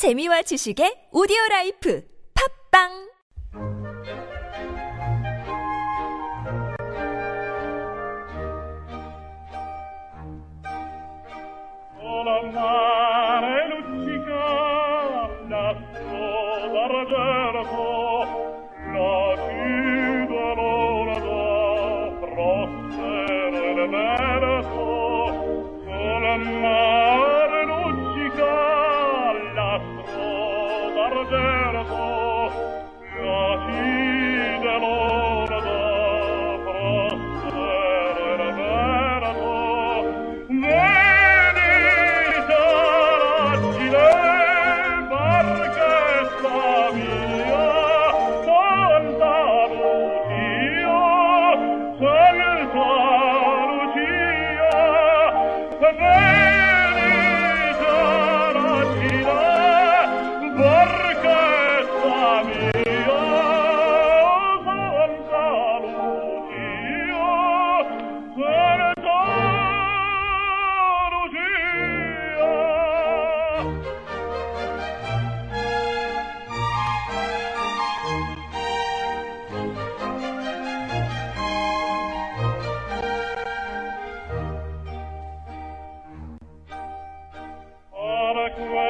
재미와 지식의 오디오 라이프 팝빵! of all. quae